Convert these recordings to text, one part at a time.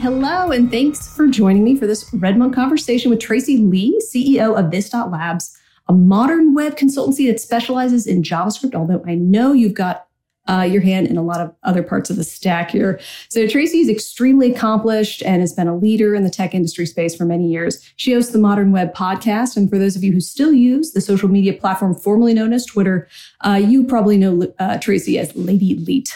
Hello, and thanks for joining me for this RedMonk conversation with Tracy Lee, CEO of This Labs, a modern web consultancy that specializes in JavaScript. Although I know you've got uh, your hand in a lot of other parts of the stack here. So Tracy is extremely accomplished and has been a leader in the tech industry space for many years. She hosts the Modern Web podcast, and for those of you who still use the social media platform formerly known as Twitter, uh, you probably know uh, Tracy as Lady Leet.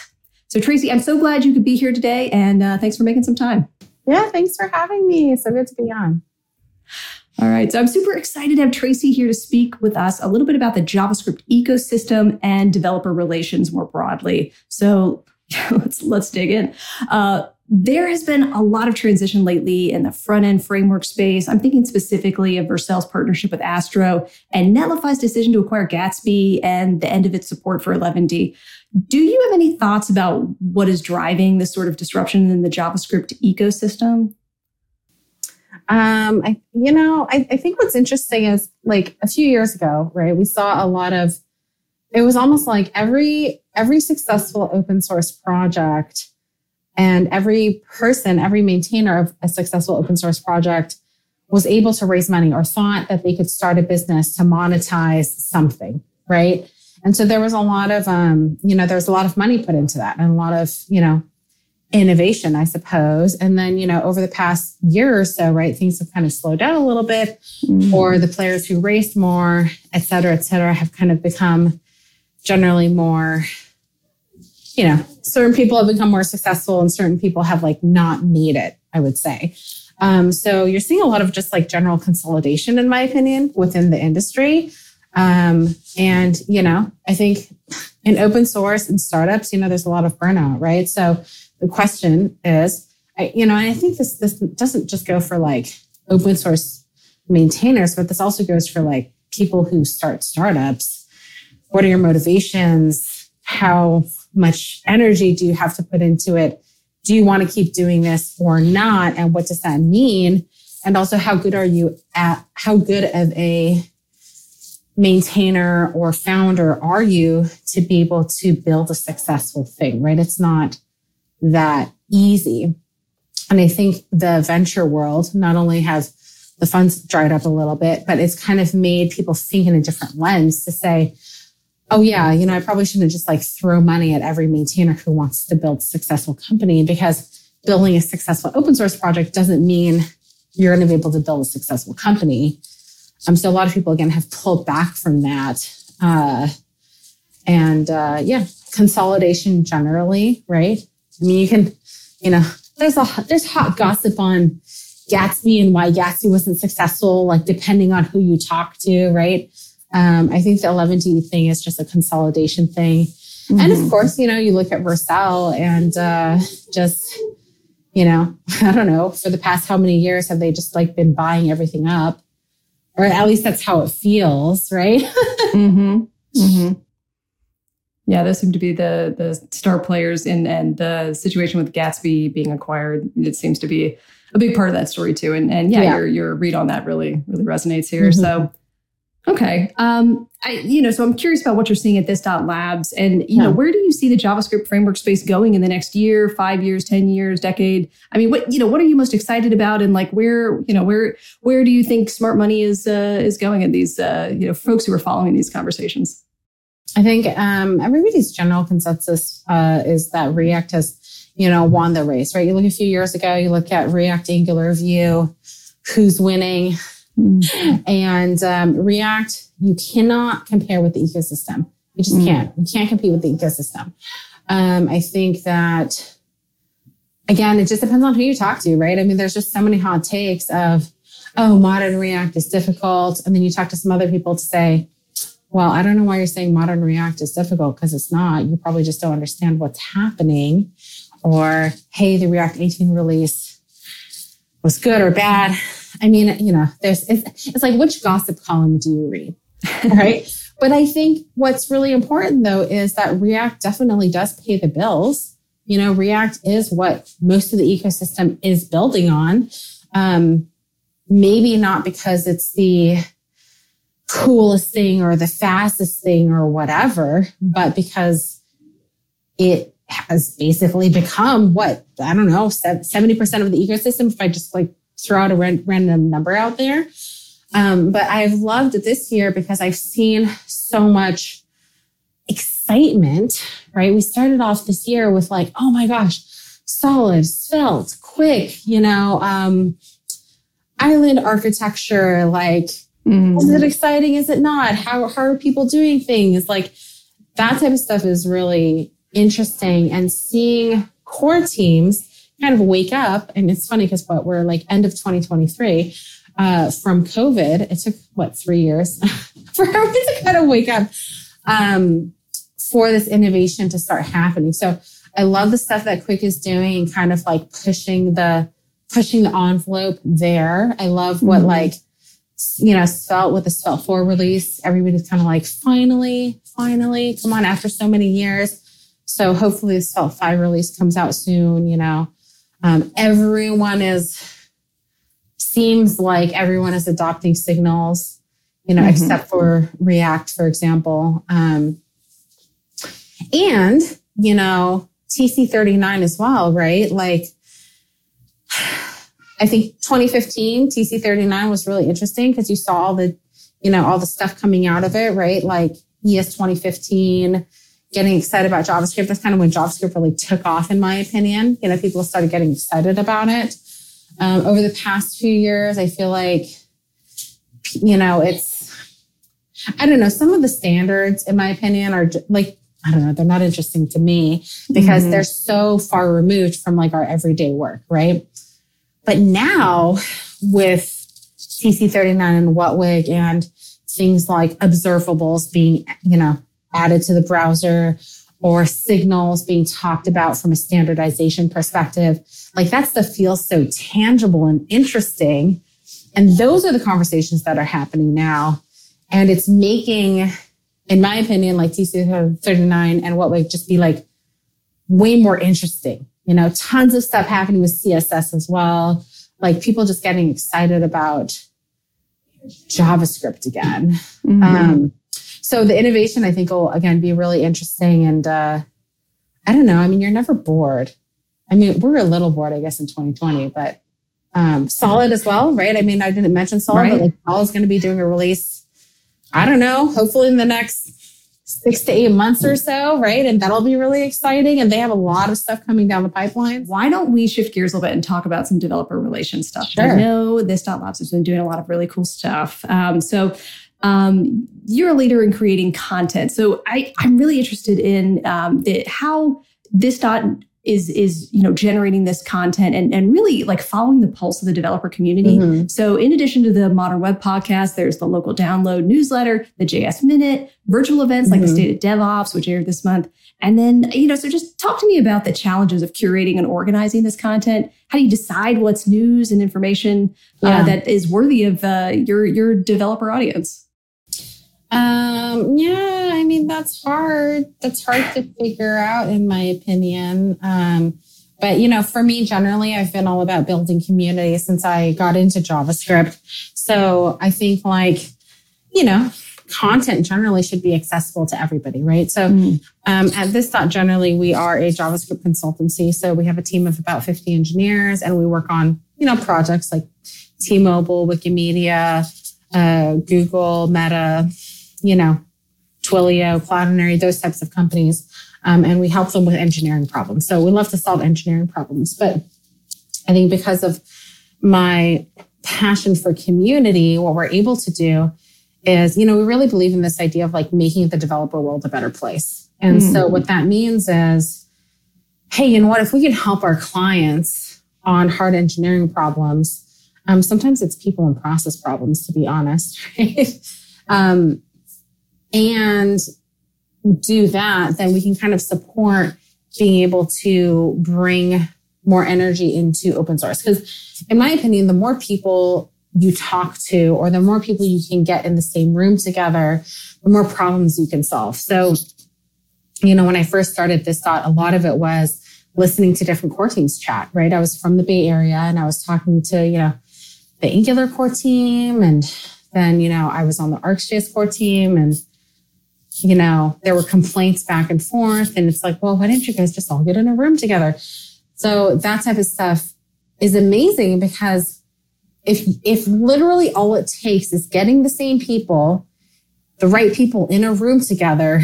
So, Tracy, I'm so glad you could be here today, and uh, thanks for making some time. Yeah, thanks for having me. So good to be on. All right. So I'm super excited to have Tracy here to speak with us a little bit about the JavaScript ecosystem and developer relations more broadly. So let's let's dig in. Uh, there has been a lot of transition lately in the front end framework space. I'm thinking specifically of Vercel's partnership with Astro and Netlify's decision to acquire Gatsby and the end of its support for Eleventy. Do you have any thoughts about what is driving this sort of disruption in the JavaScript ecosystem? Um, I, you know, I, I think what's interesting is like a few years ago, right? We saw a lot of, it was almost like every, every successful open source project and every person, every maintainer of a successful open source project was able to raise money or thought that they could start a business to monetize something, right? And so there was a lot of, um, you know, there was a lot of money put into that and a lot of, you know, innovation, I suppose. And then, you know, over the past year or so, right, things have kind of slowed down a little bit, mm-hmm. or the players who raced more, et cetera, et cetera, have kind of become generally more, you know, certain people have become more successful and certain people have like not made it, I would say. Um, so you're seeing a lot of just like general consolidation, in my opinion, within the industry. Um, and, you know, I think in open source and startups, you know, there's a lot of burnout, right? So the question is, I, you know, and I think this this doesn't just go for like open source maintainers, but this also goes for like people who start startups. What are your motivations? How much energy do you have to put into it? Do you want to keep doing this or not? And what does that mean? And also, how good are you at how good of a maintainer or founder are you to be able to build a successful thing, right? It's not that easy. And I think the venture world not only has the funds dried up a little bit, but it's kind of made people think in a different lens to say, oh yeah, you know, I probably shouldn't just like throw money at every maintainer who wants to build a successful company because building a successful open source project doesn't mean you're going to be able to build a successful company. Um, so a lot of people again have pulled back from that. Uh, and uh, yeah, consolidation generally, right? I mean, you can, you know, there's a there's hot gossip on Gatsby and why Gatsby wasn't successful, like depending on who you talk to, right? Um, I think the Eleventy thing is just a consolidation thing. Mm-hmm. And of mm-hmm. course, you know, you look at Vercel and uh, just, you know, I don't know, for the past how many years have they just like been buying everything up? Or at least that's how it feels, right? mm-hmm. Mm-hmm. Yeah, those seem to be the the star players in and the situation with Gatsby being acquired. It seems to be a big part of that story too. And and yeah, yeah. your your read on that really really resonates here. Mm-hmm. So okay, um, I you know, so I'm curious about what you're seeing at this dot labs, and you yeah. know, where do you see the JavaScript framework space going in the next year, five years, ten years, decade? I mean, what you know, what are you most excited about, and like where you know where where do you think smart money is uh, is going at these uh, you know folks who are following these conversations? I think um, everybody's general consensus uh, is that React has, you know, won the race, right? You look a few years ago, you look at React Angular Vue, who's winning, mm-hmm. and um, React, you cannot compare with the ecosystem. You just mm-hmm. can't. You can't compete with the ecosystem. Um, I think that again, it just depends on who you talk to, right? I mean, there's just so many hot takes of, oh, modern React is difficult, and then you talk to some other people to say well, I don't know why you're saying modern React is difficult because it's not. You probably just don't understand what's happening. Or, hey, the React 18 release was good or bad. I mean, you know, there's, it's, it's like which gossip column do you read? right. but I think what's really important though is that React definitely does pay the bills. You know, React is what most of the ecosystem is building on. Um, maybe not because it's the coolest thing or the fastest thing or whatever, but because it has basically become what I don't know, 70% of the ecosystem if I just like throw out a random number out there. Um, but I've loved this year because I've seen so much excitement, right? We started off this year with like, oh my gosh, solid, svelte, Qwik, you know, um, island architecture, like, mm. is it exciting? Is it not? How, how are people doing things? Like that type of stuff is really interesting and seeing core teams kind of wake up. And it's funny because what we're like end of 2023 uh, from COVID, it took what, three years for everyone to kind of wake up um, for this innovation to start happening. So I love the stuff that Qwik is doing and kind of like pushing the pushing the envelope there. I love what mm-hmm. like you know, Svelte with the Svelte 4 release. Everybody's kind of like, finally, finally, come on, after so many years. So hopefully the Svelte 5 release comes out soon, you know. Um, everyone is seems like everyone is adopting signals, you know, mm-hmm. except for React, for example. Um, and, you know, TC39 as well, right? Like, I think 2015 TC39 was really interesting because you saw all the, you know, all the stuff coming out of it, right? Like ES 2015, getting excited about JavaScript. That's kind of when JavaScript really took off, in my opinion. You know, people started getting excited about it. Um, over the past few years, I feel like, you know, it's, I don't know, some of the standards, in my opinion, are like, I don't know, they're not interesting to me because mm-hmm. they're so far removed from like our everyday work, right? But now with TC39 and WHATWG and things like observables being, you know, added to the browser or signals being talked about from a standardization perspective. Like that stuff feels so tangible and interesting. And those are the conversations that are happening now. And it's making, in my opinion, like TC39 and WHATWG just be like way more interesting. You know, tons of stuff happening with CSS as well. Like people just getting excited about JavaScript again. Mm-hmm. Um, so the innovation, I think, will again be really interesting. And uh, I don't know. I mean, you're never bored. I mean, we're a little bored, I guess, in 2020, but um, Solid as well, right? I mean, I didn't mention Solid, right. but like Solid is going to be doing a release. I don't know. Hopefully, in the next six to eight months or so, right? And that'll be really exciting. And they have a lot of stuff coming down the pipeline. Why don't we shift gears a little bit and talk about some developer relations stuff? Sure. I know this Labs has been doing a lot of really cool stuff. Um, so um, you're a leader in creating content. So I, I'm really interested in um, the, how this dot is is you know generating this content and and really like following the pulse of the developer community. Mm-hmm. So in addition to the Modern Web podcast, there's the local download newsletter, the JS Minute, virtual events mm-hmm. like the mm-hmm. State of DevOps, which aired this month. And then, you know, so just talk to me about the challenges of curating and organizing this content. How do you decide what's news and information uh, yeah. uh, that is worthy of uh, your your developer audience? Um, yeah, I mean, that's hard. That's hard to figure out, in my opinion. Um, but, you know, for me, generally, I've been all about building community since I got into JavaScript. So I think, like, you know, content generally should be accessible to everybody, right? So mm. um, at This Dot, generally, we are a JavaScript consultancy. So we have a team of about 50 engineers and we work on, you know, projects like T-Mobile, Wikimedia, uh, Google, Meta, you know, Twilio, Cloudinary, those types of companies. Um, and we help them with engineering problems. So we love to solve engineering problems. But I think because of my passion for community, what we're able to do is, you know, we really believe in this idea of like making the developer world a better place. And mm. so what that means is, hey, you know what? If we can help our clients on hard engineering problems, um, sometimes it's people and process problems, to be honest. Right? um, and do that, then we can kind of support being able to bring more energy into open source. Because, in my opinion, the more people you talk to or the more people you can get in the same room together, the more problems you can solve. So, you know, when I first started This Dot, a lot of it was listening to different core teams chat, right? I was from the Bay Area and I was talking to, you know, the Angular core team. And then, you know, I was on the RxJS core team and you know, there were complaints back and forth. And it's like, well, why didn't you guys just all get in a room together? So that type of stuff is amazing because if, if literally all it takes is getting the same people, the right people in a room together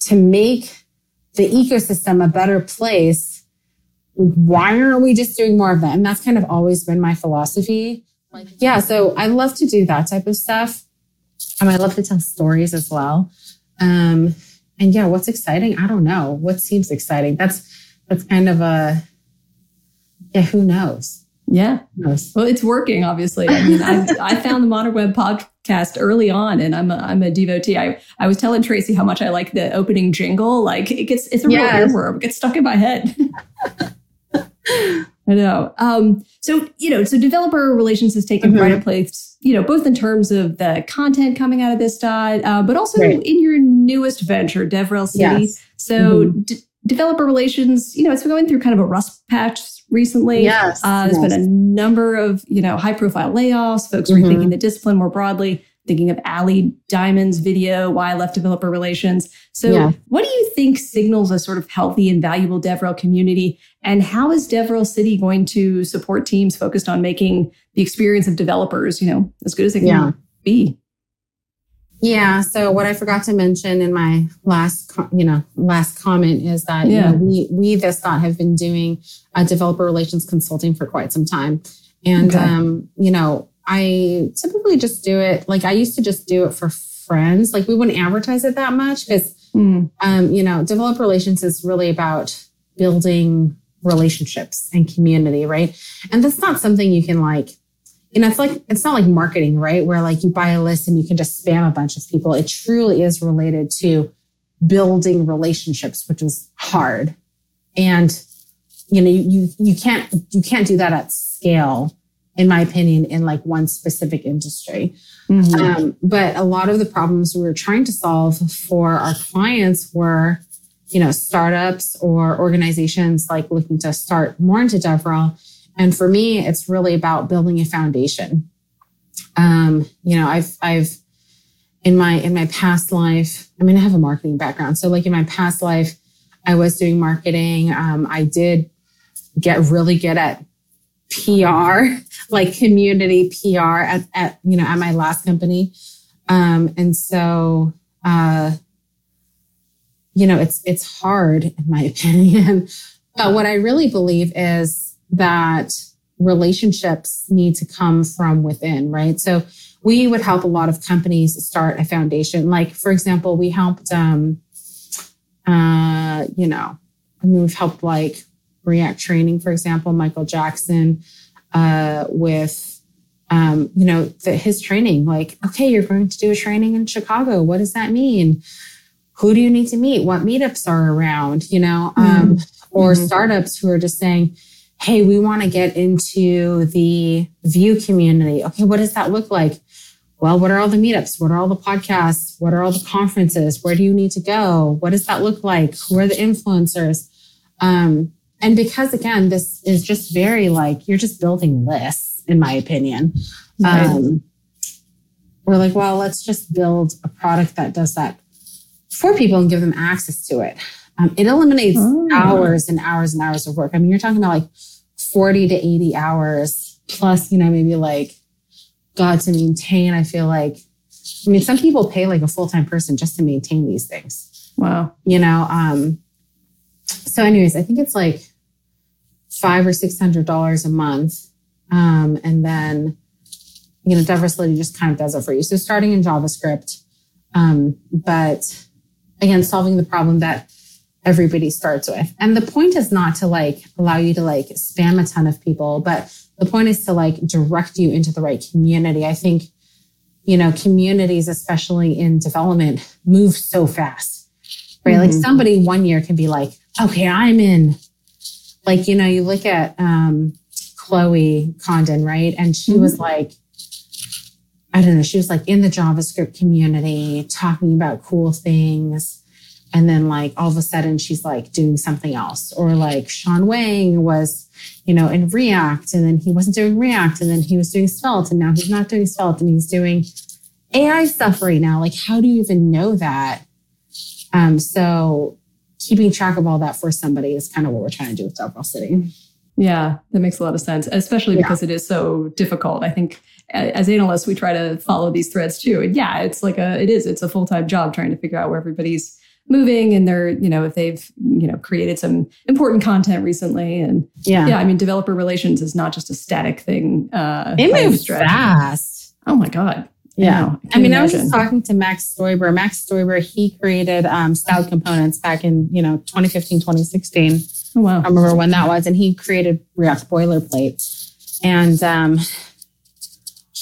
to make the ecosystem a better place, why aren't we just doing more of that? And that's kind of always been my philosophy. Like, yeah, so I love to do that type of stuff. And I love to tell stories as well. Um, and yeah, what's exciting? I don't know. What seems exciting? That's that's kind of a yeah, who knows? Yeah. Knows? Well, it's working, obviously. I mean, I, I found the Modern Web podcast early on and I'm a, I'm a devotee. I, I was telling Tracy how much I like the opening jingle. Like it gets, it's a yes. real earworm. It gets stuck in my head. I know. Um, so, you know, so developer relations has taken mm-hmm. pride of place, you know, both in terms of the content coming out of this dot, uh, but also right. in your newest venture, DevRel City. Yes. So, mm-hmm. d- developer relations, you know, it's been going through kind of a rust patch recently. Yes. Uh, there's yes. been a number of, you know, high profile layoffs, folks mm-hmm. rethinking the discipline more broadly thinking of Ali Diamond's video, Why I Left Developer Relations. So, yeah. what do you think signals a sort of healthy and valuable DevRel community? And how is DevRel City going to support teams focused on making the experience of developers, you know, as good as it can yeah. be? Yeah. So what I forgot to mention in my last, you know, last comment is that yeah. you know, we we This Dot have been doing a developer relations consulting for quite some time, and okay. um, you know, I typically just do it like I used to just do it for friends. Like we wouldn't advertise it that much because, mm. um, you know, developer relations is really about building relationships and community, right? And that's not something you can like, you know, it's like, it's not like marketing, right? Where like you buy a list and you can just spam a bunch of people. It truly is related to building relationships, which is hard. And, you know, you, you can't, you can't do that at scale in my opinion, in like one specific industry. Mm-hmm. Um, but a lot of the problems we were trying to solve for our clients were, you know, startups or organizations like looking to start more into DevRel. And for me, it's really about building a foundation. Um, you know, I've, I've, in my, in my past life, I mean, I have a marketing background. So like in my past life, I was doing marketing. Um, I did get really good at PR, like community PR at, at you know at my last company. Um, and so uh, you know it's it's hard in my opinion. but what I really believe is that relationships need to come from within, right? So we would help a lot of companies start a foundation. Like for example, we helped um uh, you know, I mean we've helped like React training, for example, Michael Jackson, uh, with, um, you know, the, his training. Like, okay, you're going to do a training in Chicago. What does that mean? Who do you need to meet? What meetups are around? You know, um, mm-hmm. or mm-hmm. startups who are just saying, hey, we want to get into the Vue community. Okay, what does that look like? Well, what are all the meetups? What are all the podcasts? What are all the conferences? Where do you need to go? What does that look like? Who are the influencers? Um, and because again, this is just very like you're just building lists, in my opinion. Right. Um, we're like, well, let's just build a product that does that for people and give them access to it. Um, it eliminates oh. hours and hours and hours of work. I mean, you're talking about like 40 to 80 hours plus, you know, maybe like God to maintain. I feel like, I mean, some people pay like a full time person just to maintain these things. Wow. You know, um, so anyways, I think it's like five or six hundred dollars a month. Um, and then, you know, DevRel just kind of does it for you. So starting in JavaScript, um, but again, solving the problem that everybody starts with. And the point is not to like allow you to like spam a ton of people, but the point is to like direct you into the right community. I think, you know, communities, especially in development, move so fast, right? Mm-hmm. Like somebody one year can be like, okay, I'm in like, you know, you look at um, Chloe Condon, right? And she mm-hmm. was like, I don't know, she was like in the JavaScript community talking about cool things. And then like all of a sudden she's like doing something else. Or like Shawn Wang was, you know, in React and then he wasn't doing React and then he was doing Svelte and now he's not doing Svelte and he's doing AI stuff right now. Like, how do you even know that? Um, so keeping track of all that for somebody is kind of what we're trying to do with DevRel City. Yeah, that makes a lot of sense, especially because yeah. it is so difficult. I think as analysts, we try to follow these threads too. And yeah, it's like a, it is, it's a full time job trying to figure out where everybody's moving and they're, you know, if they've, you know, created some important content recently. And yeah, yeah I mean, developer relations is not just a static thing. Uh, it moves fast. Oh my God. Yeah. I, I mean, imagine. I was just talking to Max Stoiber. Max Stoiber, he created um, Styled Components back in, you know, 2015, 2016. Oh, wow. I remember when that was. And he created React Boilerplate. And, um,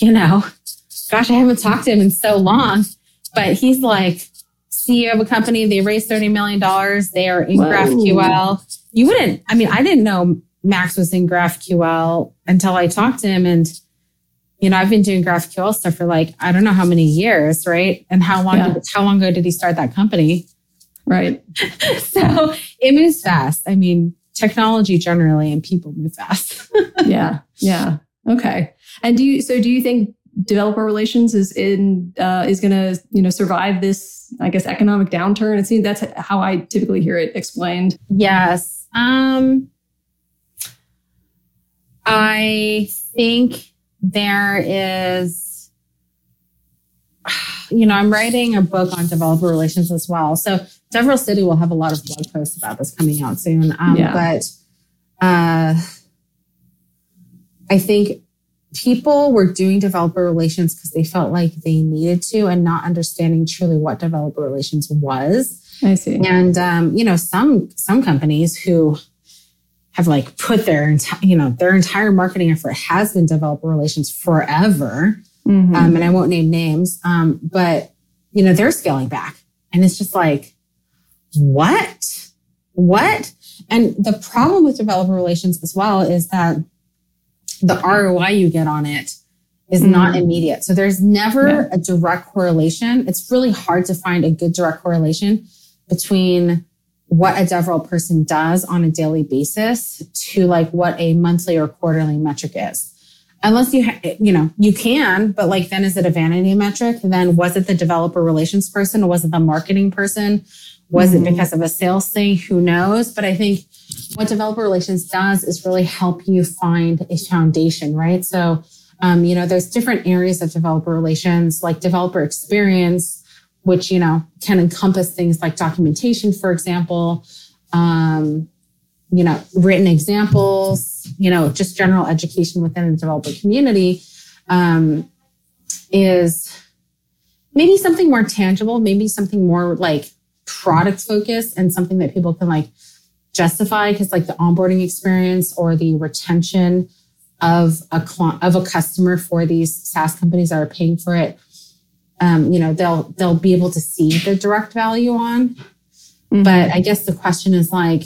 you know, gosh, I haven't talked to him in so long, but he's like CEO of a company. They raised $30 million. They are in Whoa. GraphQL. You wouldn't, I mean, I didn't know Max was in GraphQL until I talked to him. And, you know, I've been doing GraphQL stuff for like, I don't know how many years, right? And how long, yeah. did, how long ago did he start that company? Right. so it moves fast. I mean, technology generally and people move fast. yeah. Yeah. Okay. And do you so do you think developer relations is in uh, is going to you know survive this I guess economic downturn? It seems that's how I typically hear it explained. Yes. Um I think there is you know, I'm writing a book on developer relations as well. So DevRel City will have a lot of blog posts about this coming out soon. Um, yeah. But uh, I think people were doing developer relations because they felt like they needed to and not understanding truly what developer relations was. I see. And um, you know, some some companies who have like put their entire, you know, their entire marketing effort has been developer relations forever. Mm-hmm. Um, and I won't name names, um, but you know, they're scaling back. And it's just like, what? What? And the problem with developer relations as well is that the ROI you get on it is mm-hmm. not immediate. So there's never yeah. a direct correlation. It's really hard to find a good direct correlation between what a DevRel person does on a daily basis to like what a monthly or quarterly metric is. Unless you, ha- you know, you can, but like then is it a vanity metric? Then was it the developer relations person? Was it the marketing person? Was mm-hmm. it because of a sales thing? Who knows? But I think what developer relations does is really help you find a foundation, right? So, um, you know, there's different areas of developer relations, like developer experience, which, you know, can encompass things like documentation, for example, um, you know, written examples, you know, just general education within the developer community, um, is maybe something more tangible, maybe something more like product focused and something that people can like justify because like the onboarding experience or the retention of a of a customer for these SaaS companies that are paying for it, um, you know, they'll they'll be able to see the direct value on. Mm-hmm. But I guess the question is like,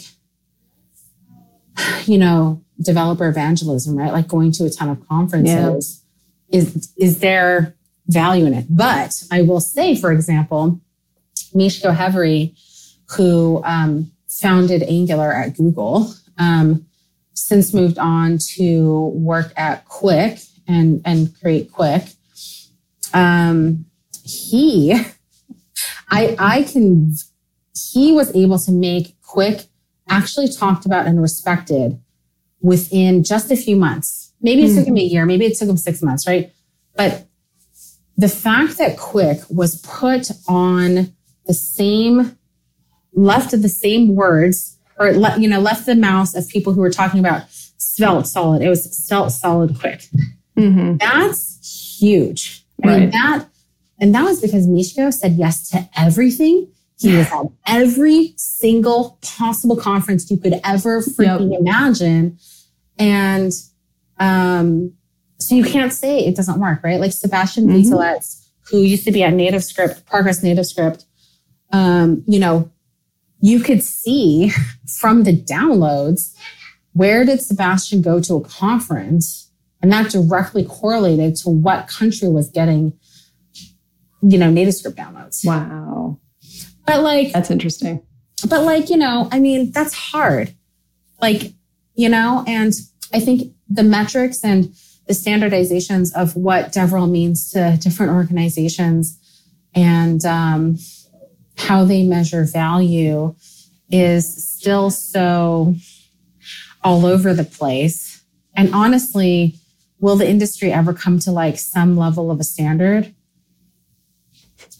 you know, developer evangelism, right? Like going to a ton of conferences. Yeah. Is is there value in it? But I will say, for example, Misko Hevery, who um, founded Angular at Google, um, since moved on to work at Qwik and, and create Qwik. Um, he, I, I can, he was able to make Qwik actually talked about and respected within just a few months. Maybe it took him a year, maybe it took him six months, right? But the fact that Qwik was put on the same left of the same words or le- you know left the mouths of people who were talking about svelte solid. It was svelte solid Qwik. Mm-hmm. that's huge. I right. mean that and that was because Misko said yes to everything. He was at every single possible conference you could ever freaking yep. imagine. And um so you can't say it doesn't work right? Like sebastian mm who used to be at Native Script, progress nativescript um, you know, you could see from the downloads where did Sebastian go to a conference, and that directly correlated to what country was getting, you know, native script downloads. Wow. But like, that's interesting. But like, you know, I mean, that's hard. Like, you know, and I think the metrics and the standardizations of what DevRel means to different organizations and um, how they measure value is still so all over the place. And honestly, will the industry ever come to like some level of a standard?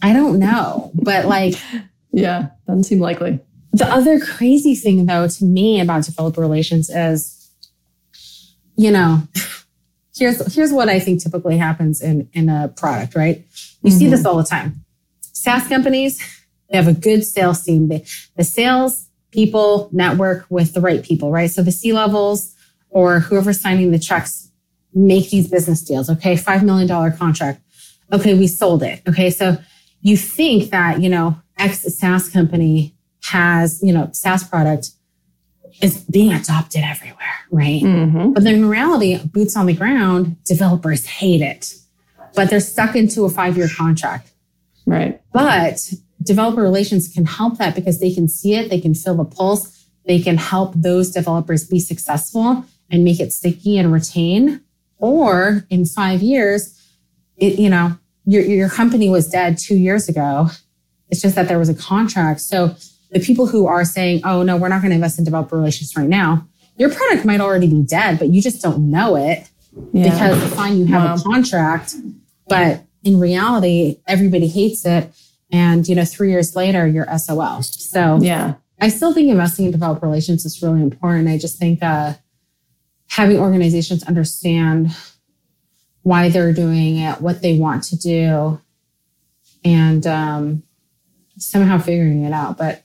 I don't know, but like, yeah, doesn't seem likely. The other crazy thing, though, to me about developer relations is, you know, here's here's what I think typically happens in in a product. Right, you mm-hmm. see this all the time. SaaS companies they have a good sales team. They, the sales people network with the right people, right? So the C levels or whoever's signing the checks make these business deals. Okay, $5 million contract. Okay, we sold it. Okay, so you think that, you know, X SaaS company has, you know, SaaS product is being adopted everywhere, right? Mm-hmm. But then in reality, boots on the ground, developers hate it, but they're stuck into a five year contract. Right. But developer relations can help that because they can see it, they can feel the pulse, they can help those developers be successful and make it sticky and retain. Or in five years, it, you know, your, your company was dead two years ago. It's just that there was a contract. So the people who are saying, oh, no, we're not going to invest in developer relations right now, your product might already be dead, but you just don't know it yeah. because fine, you have wow. a contract, but in reality, everybody hates it. And, you know, three years later, you're SOL. So yeah, I still think investing in developer relations is really important. I just think uh, having organizations understand why they're doing it, what they want to do, and um, somehow figuring it out. But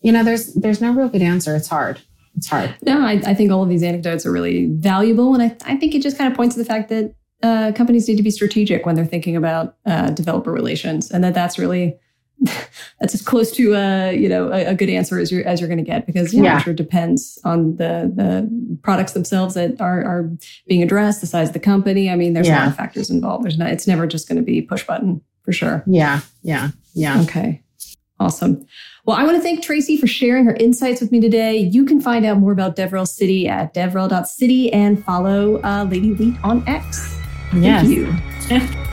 you know, there's there's no real good answer. It's hard. It's hard. No, I, I think all of these anecdotes are really valuable, and I, I think it just kind of points to the fact that uh, companies need to be strategic when they're thinking about uh, developer relations, and that that's really that's as close to a uh, you know a, a, good answer as you're as you're going to get because yeah, yeah. Sure it depends on the the products themselves that are are being addressed, the size of the company. I mean, there's yeah. a lot of factors involved. There's not it's never just going to be push button for sure. Yeah, yeah, yeah. Okay, awesome. Well, I want to thank Tracy for sharing her insights with me today. You can find out more about DevRel City at devrel.city and follow uh, Lady Leet on X. Thank you.